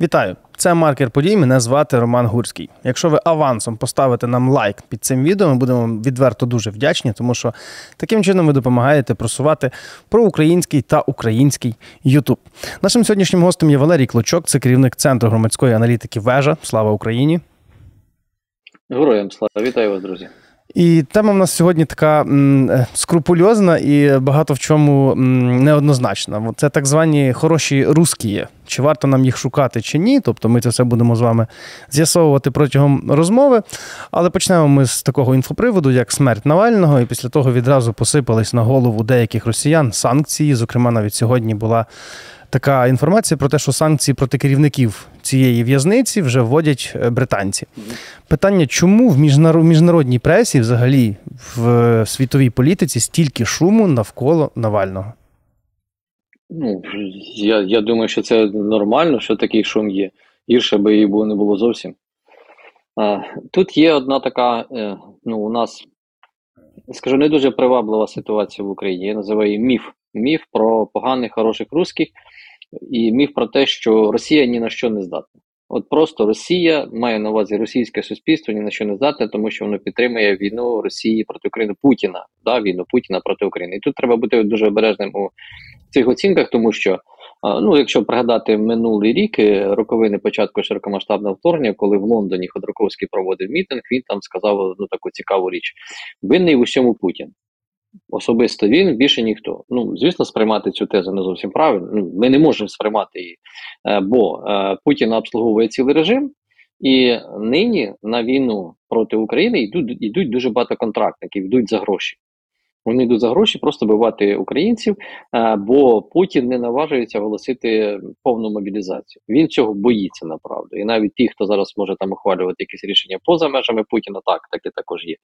Вітаю! Це маркер подій. Мене звати Роман Гурський. Якщо ви авансом поставите нам лайк під цим відео, ми будемо відверто дуже вдячні, тому що таким чином ви допомагаєте просувати проукраїнський та український Ютуб. Нашим сьогоднішнім гостем є Валерій Клочок, це керівник центру громадської аналітики Вежа. Слава Україні! Героям слава, вітаю вас, друзі. І тема в нас сьогодні така м, е, скрупульозна і багато в чому неоднозначна. Це так звані хороші русські. Чи варто нам їх шукати, чи ні? Тобто ми це все будемо з вами з'ясовувати протягом розмови. Але почнемо ми з такого інфоприводу, як смерть Навального, і після того відразу посипались на голову деяких росіян санкції. Зокрема, навіть сьогодні була така інформація про те, що санкції проти керівників цієї в'язниці вже вводять е, британці. Питання, чому в міжнародній пресі, взагалі в е, світовій політиці, стільки шуму навколо Навального? Ну, я, я думаю, що це нормально, що такий шум є. Гірше би її було не було зовсім. А, тут є одна така, е, ну, у нас, скажу, не дуже приваблива ситуація в Україні. Я називаю її міф. Міф про поганих, хороших русських, і міф про те, що Росія ні на що не здатна. От просто Росія має на увазі російське суспільство ні на що не здатне, тому що воно підтримує війну Росії проти України Путіна, да, війну Путіна проти України. І тут треба бути дуже обережним у цих оцінках, тому що ну, якщо пригадати минулий рік, е, роковини початку широкомасштабного вторгнення, коли в Лондоні Ходорковський проводив мітинг, він там сказав ну таку цікаву річ: винний в усьому Путін. Особисто він більше ніхто. Ну звісно, сприймати цю тезу не зовсім правильно. Ну, ми не можемо сприймати її, Е, бо е, Путін обслуговує цілий режим, і нині на війну проти України йдуть йдуть дуже багато контрактників, йдуть за гроші. Вони йдуть за гроші просто бивати українців, е, бо Путін не наважується оголосити повну мобілізацію. Він цього боїться направду. І навіть ті, хто зараз може там ухвалювати якісь рішення поза межами Путіна, так таке також є.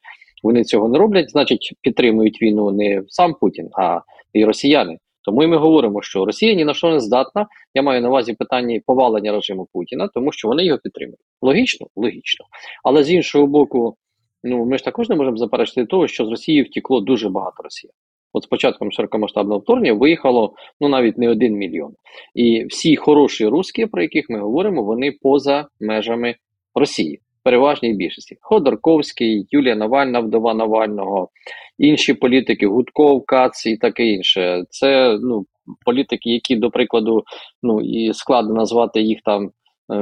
Вони цього не роблять, значить, підтримують війну не сам Путін, а і росіяни. Тому і ми говоримо, що Росія ні на що не здатна. Я маю на увазі питання повалення режиму Путіна, тому що вони його підтримують. Логічно, логічно. Але з іншого боку, ну ми ж також не можемо заперечити того, що з Росії втекло дуже багато росіян. От з початком широкомасштабного вторгнення виїхало ну навіть не один мільйон. І всі хороші русські, про яких ми говоримо, вони поза межами Росії. Переважній більшості Ходорковський, Юлія Навальна, вдова Навального, інші політики, Гудков, Кац і таке інше. Це ну політики, які, до прикладу, ну і складно назвати їх там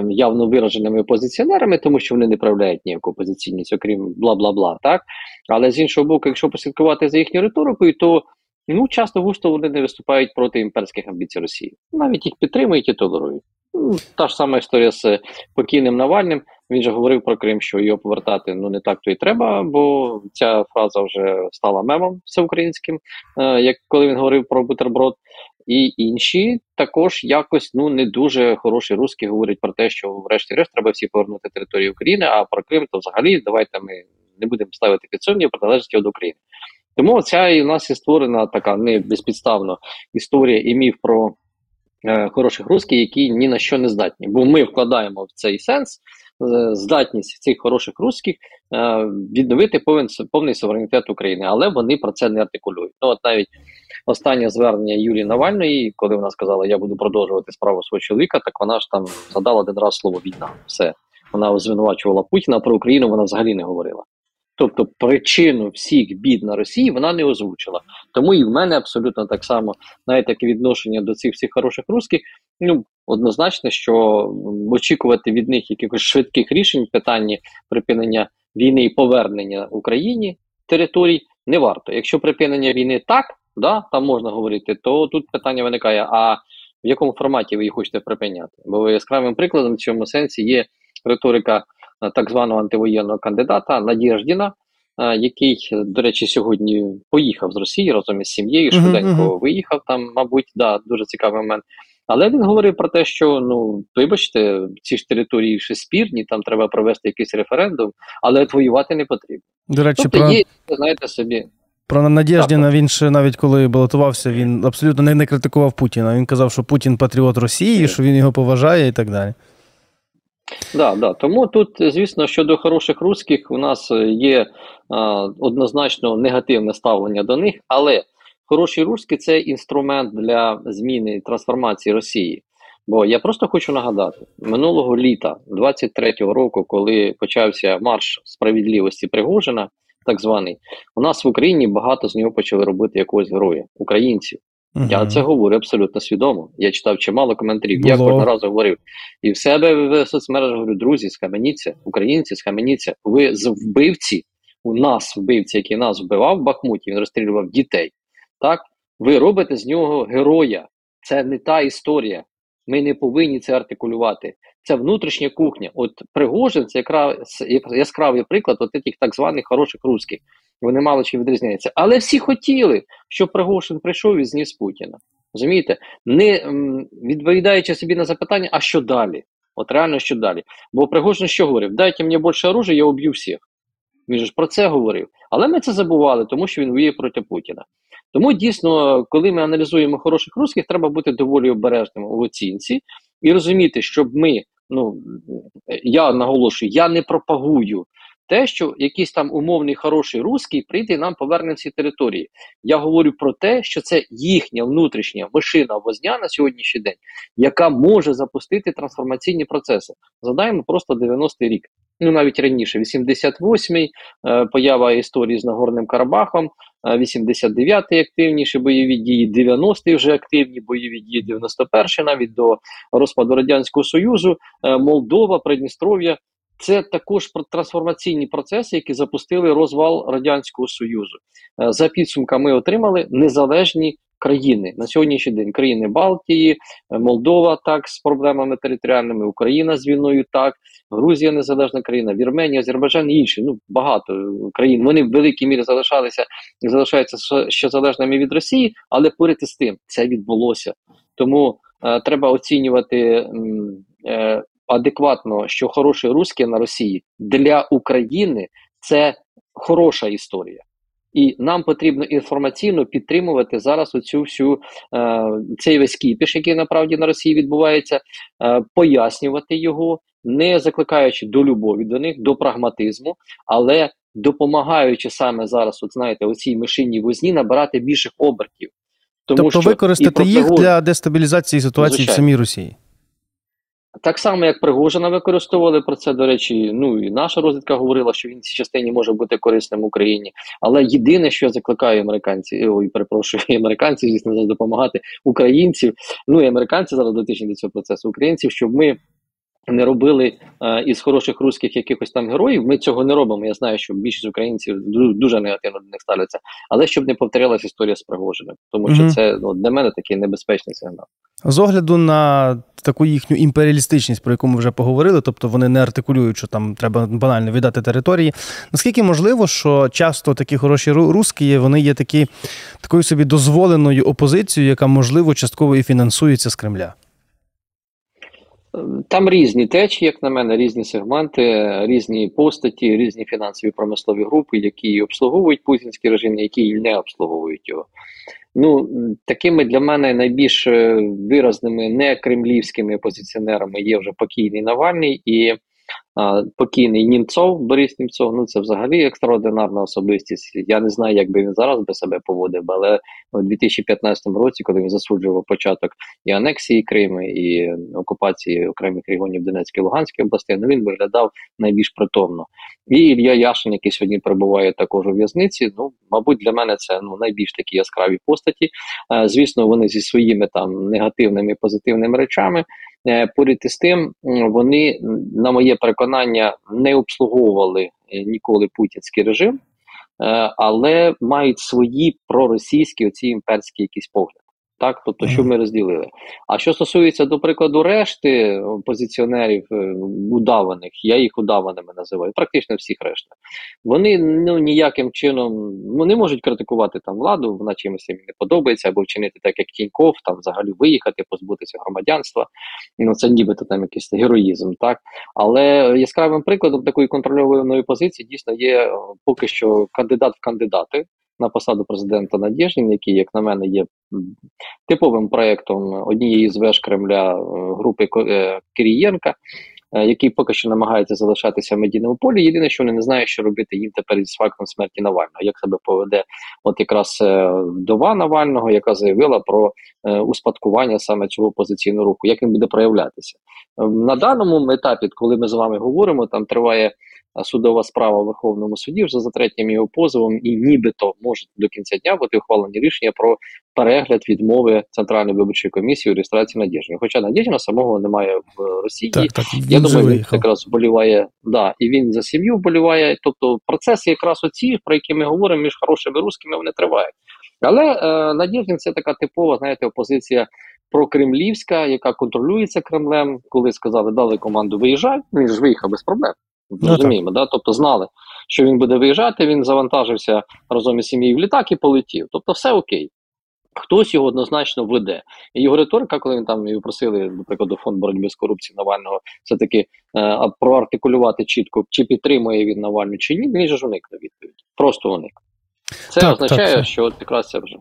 явно вираженими опозиціонерами, тому що вони не проявляють ніяку опозиційність, окрім бла бла бла. Так але з іншого боку, якщо послідкувати за їхньою риторикою, то ну часто густо вони не виступають проти імперських амбіцій Росії. Навіть їх підтримують і толерують. Ну, та ж сама історія з покійним Навальним. Він же говорив про Крим, що його повертати ну не так то і треба, бо ця фраза вже стала мемом всеукраїнським, е, як коли він говорив про бутерброд. І інші також якось ну не дуже хороші русські говорять про те, що врешті-решт треба всі повернути територію України, а про Крим то взагалі давайте ми не будемо ставити під сумнів приналежності до України. Тому ця і в нас і створена така не безпідставно історія і міф про е, хороших русських, які ні на що не здатні. Бо ми вкладаємо в цей сенс е, здатність цих хороших русських е, відновити повен, повний суверенітет України, але вони про це не артикулюють. Ну от навіть останнє звернення Юлії Навальної, коли вона сказала, я буду продовжувати справу свого чоловіка, так вона ж там згадала один раз слово війна. Все вона звинувачувала Путіна про Україну. Вона взагалі не говорила. Тобто причину всіх бід на Росії вона не озвучила. Тому і в мене абсолютно так само навіть таке відношення до цих всіх хороших русських. Ну однозначно, що очікувати від них якихось швидких рішень в питанні припинення війни і повернення Україні територій не варто. Якщо припинення війни так, да, там можна говорити, то тут питання виникає: а в якому форматі ви її хочете припиняти? Бо яскравим прикладом в цьому сенсі є риторика е, так званого антивоєнного кандидата Надєждіна, е, який, до речі, сьогодні поїхав з Росії разом із сім'єю, швиденько виїхав там, мабуть, да, дуже цікавий момент. Але він говорив про те, що ну вибачте, ці ж території ще спірні, там треба провести якийсь референдум, але воювати не потрібно. До речі, Тобто про, є, знаєте собі, про Надєждіна він ще навіть коли балотувався, він абсолютно не, не критикував Путіна. Він казав, що Путін патріот Росії, що він його поважає і так далі. Да, да. Тому тут, звісно, щодо хороших русських, у нас е, є а, однозначно негативне ставлення до них, але хороші русські це інструмент для зміни трансформації Росії. Бо я просто хочу нагадати: минулого літа, 23-го року, коли почався марш справедливості Пригожина, так званий, у нас в Україні багато з нього почали робити якогось героя, українців. Я це говорю абсолютно свідомо. Я читав чимало коментарів. Я кожного разу говорив. І в себе в соцмережах говорю, друзі, схаменіться, українці, схаменіться. Ви з вбивці, у нас вбивці, який нас вбивав в Бахмуті, він розстрілював дітей. Так, ви робите з нього героя. Це не та історія. Ми не повинні це артикулювати. Це внутрішня кухня. От Пригожин це якраз яскравий приклад от таких так званих хороших русських. Вони мало чим відрізняються. Але всі хотіли, щоб Пригожин прийшов і зніс Путіна. Розумієте? Не відповідаючи собі на запитання, а що далі? От реально, що далі? Бо Пригожин що говорив? Дайте мені більше оружия, я уб'ю всіх. Він ж про це говорив. Але ми це забували, тому що він воює проти Путіна. Тому дійсно, коли ми аналізуємо хороших русських, треба бути доволі обережним у оцінці і розуміти, щоб ми, ну я наголошую, я не пропагую те, що якийсь там умовний хороший русський прийде і нам поверне ці території. Я говорю про те, що це їхня внутрішня мишина возня на сьогоднішній день, яка може запустити трансформаційні процеси. Задаємо просто 90-й рік. Ну навіть раніше, 88-й, е, поява історії з Нагорним Карабахом, е, 89-й активніші бойові дії, 90-й вже активні бойові дії, 91-й навіть до розпаду Радянського Союзу, е, Молдова, Придністров'я. Це також про- трансформаційні процеси, які запустили розвал Радянського Союзу. Е, За підсумками отримали незалежні країни на сьогоднішній день. Країни Балтії, е, Молдова, так з проблемами територіальними, Україна з війною, так, Грузія незалежна країна, Вірменія, Азербайджан і інші. Ну багато е, країн. Вони в великій мірі залишалися і залишаються ще- залежними від Росії, але поряд із тим це відбулося. Тому е, треба оцінювати е, адекватно, що хороший русський на Росії для України це хороша історія. І нам потрібно інформаційно підтримувати зараз оцю всю е, цей весь кіпіш, який направді на Росії відбувається, е, пояснювати його, не закликаючи до любові до них, до прагматизму, але допомагаючи саме зараз, от знаєте, оцій мишиній возні набирати більших обертів. Тому тобто що використати їх для дестабілізації ситуації в самій Росії. Так само, як Пригожина використовували про це, до речі, ну і наша розвідка говорила, що він в цій частині може бути корисним Україні. Але єдине, що я закликаю американці, ой, перепрошую, американців, звісно, зараз допомагати українців. Ну і американці зараз дотичні до цього процесу, українців, щоб ми не робили е, із хороших русських якихось там героїв. Ми цього не робимо. Я знаю, що більшість українців дуже негативно до них ставляться, але щоб не повторялася історія з Пригожиним, тому що Мгм. це ну для мене такий небезпечний сигнал. З огляду на таку їхню імперіалістичність, про яку ми вже поговорили, тобто вони не артикулюють, що там треба банально віддати території. Наскільки можливо, що часто такі хороші ру- русські, вони є такі, такою собі дозволеною опозицією, яка, можливо, частково і фінансується з Кремля? Там різні течії, як на мене, різні сегменти, різні постаті, різні фінансові промислові групи, які обслуговують путінський режим, які не обслуговують його. Ну, такими для мене найбільш е, виразними не кремлівськими опозиціонерами є вже покійний Навальний і покійний Німцов, Борис Німцов. Ну це взагалі екстраординарна особистість. Я не знаю, як би він зараз би себе поводив, але у 2015 році, коли він засуджував початок і анексії Криму, і окупації окремих регіонів Донецької і Луганської областей, ну він виглядав найбільш притомно. І Ілля Яшин, який сьогодні перебуває також у в'язниці. Ну, мабуть, для мене це ну найбільш такі яскраві постаті. Е, звісно, вони зі своїми там негативними і позитивними речами. Е, поряд із тим, вони, на моє переконання, не обслуговували е, ніколи путінський режим, е, але мають свої проросійські оці імперські якісь погляди. Так, тобто, що ми розділили. А що стосується, до прикладу, решти опозиціонерів е, удаваних, я їх удаваними називаю, практично всіх решта. Вони ну ніяким чином ну, не можуть критикувати там владу, вона чимось їм не подобається, або вчинити так, як Тіньков, там взагалі виїхати, позбутися громадянства. Ну це нібито там якийсь героїзм, так. Але яскравим прикладом такої контрольованої позиції дійсно є е, поки що кандидат в кандидати на посаду президента Надєждін, який, як на мене, є типовим проєктом однієї з веж Кремля е, групи е, Кирієнка, е, який поки що намагається залишатися в медійному полі. Єдине, що вони не знають, що робити їм тепер із фактом смерті Навального, як себе поведе, от якраз вдова Навального, яка заявила про успадкування саме цього опозиційного руху, як він буде проявлятися. Е, На даному етапі, коли ми з вами говоримо, там триває судова справа в Верховному суді вже за третім його позовом, і нібито може до кінця дня бути ухвалені рішення про перегляд відмови Центральної виборчої комісії у реєстрації Надєжди. Хоча Надєждіна самого немає в Росії. Так, так, він Я думаю, він якраз вболіває, да, і він за сім'ю вболіває. Тобто процеси якраз оці, про які ми говоримо між хорошими русскими, вони тривають. Але е, Надєждін це така типова, знаєте, опозиція прокремлівська, яка контролюється Кремлем. Коли сказали, дали команду виїжджай, він ж виїхав без проблем. Ну, Розуміємо, да? тобто знали, що він буде виїжджати, він завантажився разом із сім'єю в літак і полетів. Тобто, все окей. Хтось його однозначно веде. І його риторика, коли він там його просили, наприклад, до фонд боротьби з корупцією Навального, все таки е, проартикулювати чітко, чи підтримує він Навальну, чи ні, він же ж уникне відповідь. Просто уник. Це Так, означає, так, що от якраз це вже.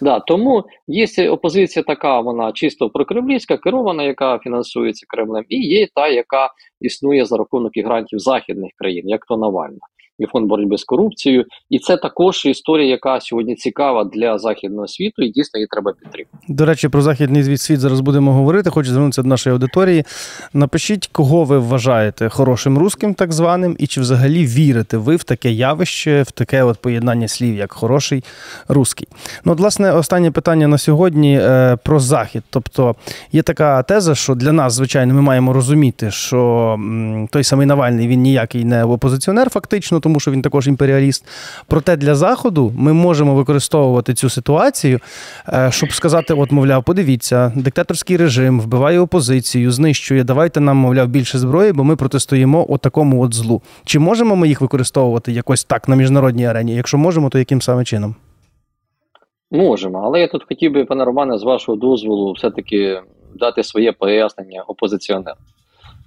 Да, тому є опозиція така, вона чисто прокремлівська, керована, яка фінансується Кремлем, і є та, яка існує за рахунок ігрантів західних країн, як то Навальна, і фонд боротьби з корупцією. І це також історія, яка сьогодні цікава для західного світу, і дійсно її треба підтримати. До речі, про західний світ зараз будемо говорити. Хочу звернутися до нашої аудиторії. Напишіть, кого ви вважаєте хорошим русським, так званим, і чи взагалі вірите ви в таке явище, в таке от поєднання слів, як хороший русський. Ну, от, власне, останнє питання на сьогодні е, про захід. Тобто є така теза, що для нас, звичайно, ми маємо розуміти, що той самий Навальний він ніякий не опозиціонер, фактично, тому що він також імперіаліст. Проте для заходу ми можемо використовувати цю ситуацію, е, щоб сказати: от, мовляв, подивіться, диктаторський режим вбиває опозицію, знищує. Давайте нам, мовляв, більше зброї, бо ми протистоїмо от такому от злу. Чи можемо ми їх використовувати якось так на міжнародній арені? Якщо можемо, то яким саме чином? Можемо, але я тут хотів би, пане Романе, з вашого дозволу, все-таки дати своє пояснення опозиціонеру.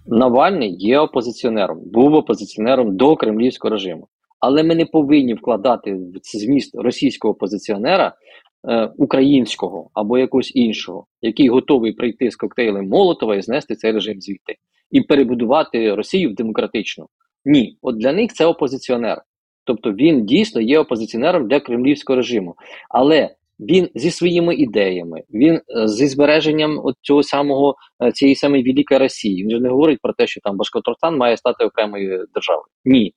Навальний є опозиціонером, був опозиціонером до кремлівського режиму. Але ми не повинні вкладати в зміст російського опозиціонера е, українського або якогось іншого, який готовий прийти з коктейлем Молотова і знести цей режим звідти і перебудувати Росію в демократичну. Ні, от для них це опозиціонер. Тобто він дійсно є опозиціонером для кремлівського режиму. Але він зі своїми ідеями, він е, зі збереженням от цього самого е, цієї самої великої Росії. Він же не говорить про те, що там Башкортостан має стати окремою державою. Ні.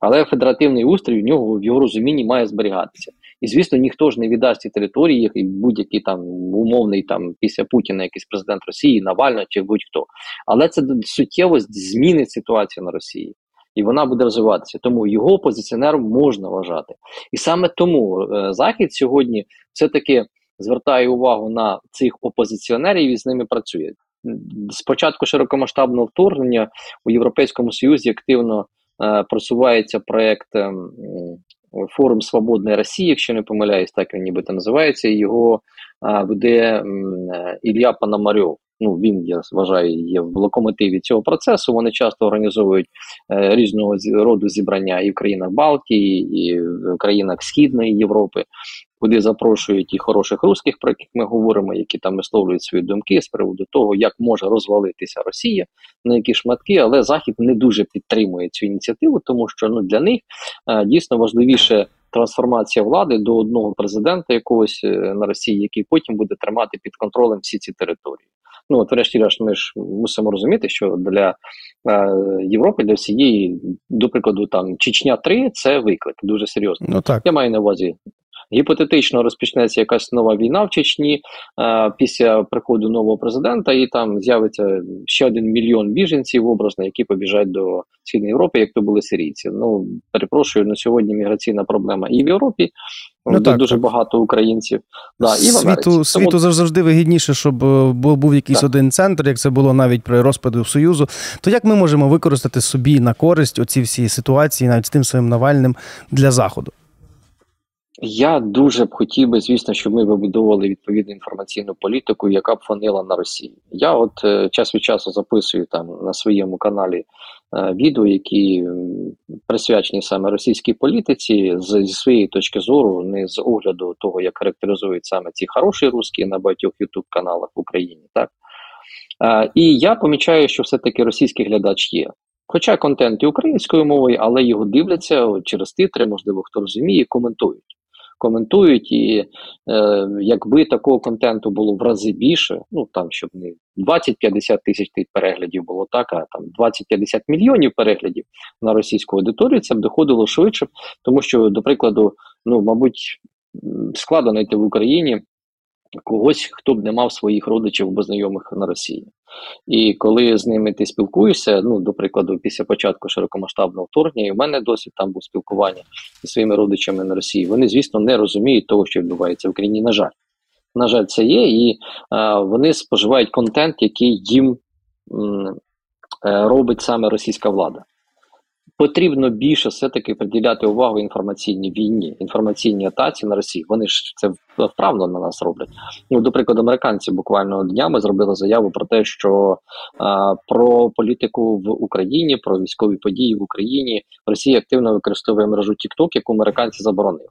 Але федеративний устрій в нього в його розумінні має зберігатися. І звісно, ніхто ж не віддасть ці території, і будь-який там умовний там після Путіна якийсь президент Росії, Навального чи будь-хто. Але це суттєво змінить ситуацію на Росії. І вона буде розвиватися. Тому його опозиціонером можна вважати. І саме тому е, Захід сьогодні все-таки звертає увагу на цих опозиціонерів і з ними працює. М, З початку широкомасштабного вторгнення у Європейському Союзі активно е, просувається проект ем, Форум Свободної Росії, якщо не помиляюсь, так він нібито називається. Його е, веде м, Ілля Пономарьов. Ну, він, я вважаю, є в локомотиві цього процесу. Вони часто організовують е, різного роду зібрання і в країнах Балтії, і в країнах Східної Європи, куди запрошують і хороших русських, про яких ми говоримо, які там висловлюють свої думки з приводу того, як може розвалитися Росія, на які шматки, але Захід не дуже підтримує цю ініціативу, тому що ну для них е, дійсно важливіше. Трансформація влади до одного президента якогось е, на Росії, який потім буде тримати під контролем всі ці території. Ну от врешті-решт, ми ж мусимо розуміти, що для е, Європи, для всієї, до прикладу, там Чечня 3 це виклик дуже серйозний. Ну так. Я маю на увазі. Гіпотетично розпочнеться якась нова війна в Чечні е, після приходу нового президента, і там з'явиться ще один мільйон біженців образно, які побіжать до Східної Європи, як то були сирійці. Ну перепрошую, на сьогодні міграційна проблема і в Європі, Ну, так, дуже так. багато українців. Да, і в світу, Тому світу завжди вигідніше, щоб е, був якийсь Так. один центр, як це було навіть при розпаду Союзу. То як ми можемо використати собі на користь оці всі ситуації, навіть з тим своїм Навальним для заходу? Я дуже б хотів би, звісно, щоб ми вибудовували відповідну інформаційну політику, яка б фонила на Росії. Я от е, час від часу записую там на своєму каналі е, відео, які присвячені саме російській політиці, з, зі своєї точки зору, не з огляду того, як характеризують саме ці хороші русські на багатьох ютуб каналах в Україні. Так е, і я помічаю, що все-таки російський глядач є. Хоча контент і українською мовою, але його дивляться через титри, можливо, хто розуміє, коментують. Коментують, і е, якби такого контенту було в рази більше, ну там щоб не 20-50 тисяч переглядів було так, а там 20-50 мільйонів переглядів на російську аудиторію, це б доходило швидше, тому що, до прикладу, ну мабуть, складно знайти в Україні когось, хто б не мав своїх родичів або знайомих на Росії. І коли з ними ти спілкуєшся, ну до прикладу, після початку широкомасштабного вторгнення, і в мене досить там був спілкування зі своїми родичами на Росії. Вони, звісно, не розуміють того, що відбувається в Україні. На жаль, на жаль, це є, і е, вони споживають контент, який їм м, е, робить саме російська влада. Потрібно більше все-таки приділяти увагу інформаційній війні, інформаційній атаці на Росію. Вони ж це вправно на нас роблять. Ну, до прикладу, американці буквально днями зробили заяву про те, що а, про політику в Україні, про військові події в Україні Росія активно використовує мережу TikTok, яку американці заборонили.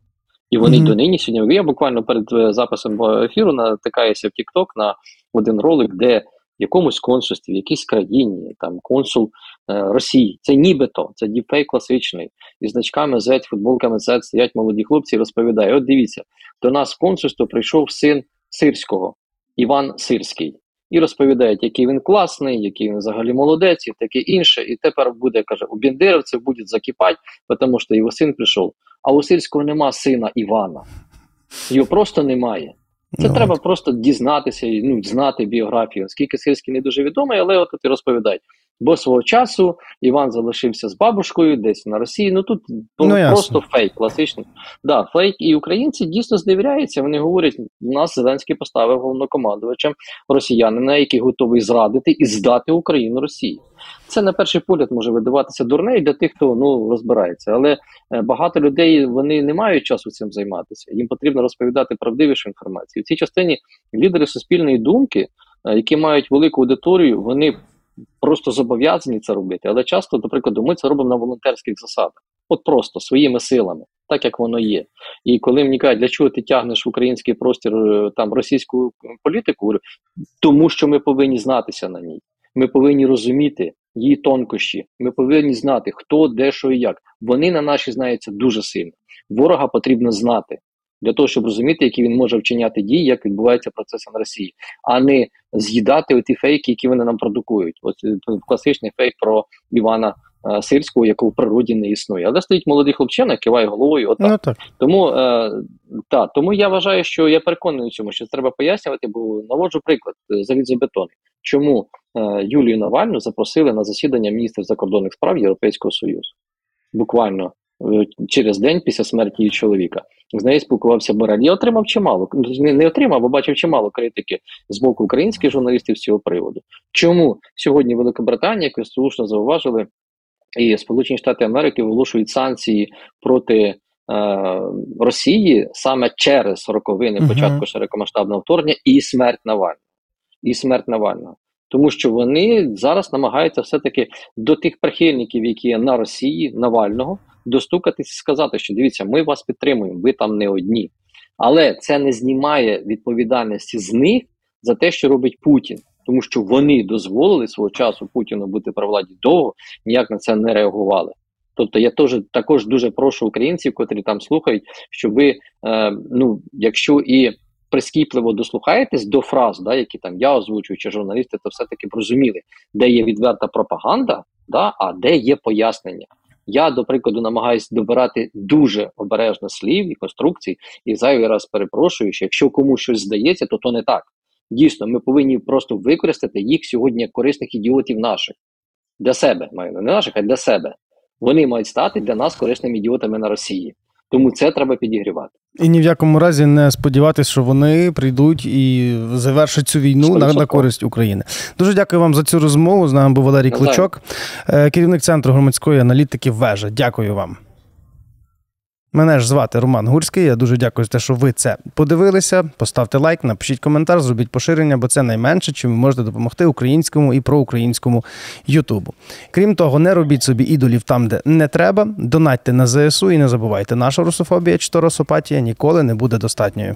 І вони mm -hmm. донині сьогодні. Я буквально перед е, записом ефіру натикаюся в TikTok на один ролик, де якомусь консульстві, в якійсь країні, там консул е, Росії. Це нібито, це діпфейк класичний. І значками Z, футболками Z стоять молоді хлопці і розповідають: от дивіться, до нас в консульство прийшов син Сирського, Іван Сирський. І розповідають, який він класний, який він взагалі молодець, і таке інше. І тепер буде, каже, у бендеровців буде закипати, тому що його син прийшов. А у Сирського нема сина Івана. Його просто немає. Це ну, треба от. просто дізнатися ну, знати біографію. Оскільки Сирський не дуже відомий, але от і розповідають. Бо свого часу Іван залишився з бабушкою десь на Росії. Ну тут ну, просто фейк, класичний. Да, фейк. І українці дійсно зневіряються. Вони говорять, нас Зеленський поставив головнокомандувачем росіянина, який готовий зрадити і здати Україну Росії. Це на перший погляд може видаватися дурнею для тих, хто ну розбирається. Але е, багато людей вони не мають часу цим займатися. Їм потрібно розповідати правдивішу інформацію. В цій частині лідери суспільної думки, е, які мають велику аудиторію, вони просто зобов'язані це робити. Але часто, до прикладу, ми це робимо на волонтерських засадах, от просто своїми силами, так як воно є. І коли мені кажуть, для чого ти тягнеш в український простір е, там російську політику, говорю, тому що ми повинні знатися на ній. Ми повинні розуміти її тонкощі. Ми повинні знати, хто, де, що і як. Вони на наші знаються дуже сильно. Ворога потрібно знати для того, щоб розуміти, які він може вчиняти дії, як відбуваються процеси на Росії, а не з'їдати оті фейки, які вони нам продукують. Ось е, класичний фейк про Івана. Е, сирського, якого в природі не існує, але стоїть молодий хлопчина, киває головою. Отак. Ну, так. Тому е, та, тому я вважаю, що я переконаний у цьому, що треба пояснювати, бо наводжу приклад е, залізобетони. Чому е, Юлію Навальну запросили на засідання міністрів закордонних справ Європейського Союзу? Буквально через день після смерті її чоловіка. З нею спілкувався Борель. Я отримав чимало, не, не отримав, бо бачив чимало критики з боку українських журналістів з цього приводу. Чому сьогодні Великобританія, як ви слушно зауважили, і Сполучені Штати Америки вилушують санкції проти Е, Росії саме через роковини uh -huh. початку широкомасштабного вторгнення і смерть Навального. І смерть Навального. Тому що вони зараз намагаються все-таки до тих прихильників, які є на Росії, Навального, достукатись і сказати, що дивіться, ми вас підтримуємо, ви там не одні. Але це не знімає відповідальності з них за те, що робить Путін, тому що вони дозволили свого часу Путіну бути при владі довго, ніяк на це не реагували. Тобто я теж також дуже прошу українців, котрі там слухають, щоб ви, е, ну, якщо і прискіпливо дослухаєтесь до фраз, да, які там я озвучую, чи журналісти, то все-таки зрозуміли, де є відверта пропаганда, да, а де є пояснення. Я, до прикладу, намагаюся добирати дуже обережно слів і конструкцій, і зайвий раз перепрошую, що якщо комусь щось здається, то то не так. Дійсно, ми повинні просто використати їх сьогодні як корисних ідіотів наших для себе, маю не наших, а для себе вони мають стати для нас корисними ідіотами на Росії. Тому це треба підігрівати. І ні в якому разі не сподіватися, що вони прийдуть і завершать цю війну на, на користь України. Дуже дякую вам за цю розмову. З нами був Валерій Кличок, е, керівник центру громадської аналітики. Вежа. Дякую вам. Мене ж звати Роман Гурський. Я дуже дякую за те, що ви це подивилися. Поставте лайк, напишіть коментар, зробіть поширення, бо це найменше, чим ви можете допомогти українському і проукраїнському Ютубу. Крім того, не робіть собі ідолів там, де не треба. Донатьте на ЗСУ і не забувайте, наша русофобія чи то росопатія ніколи не буде достатньою.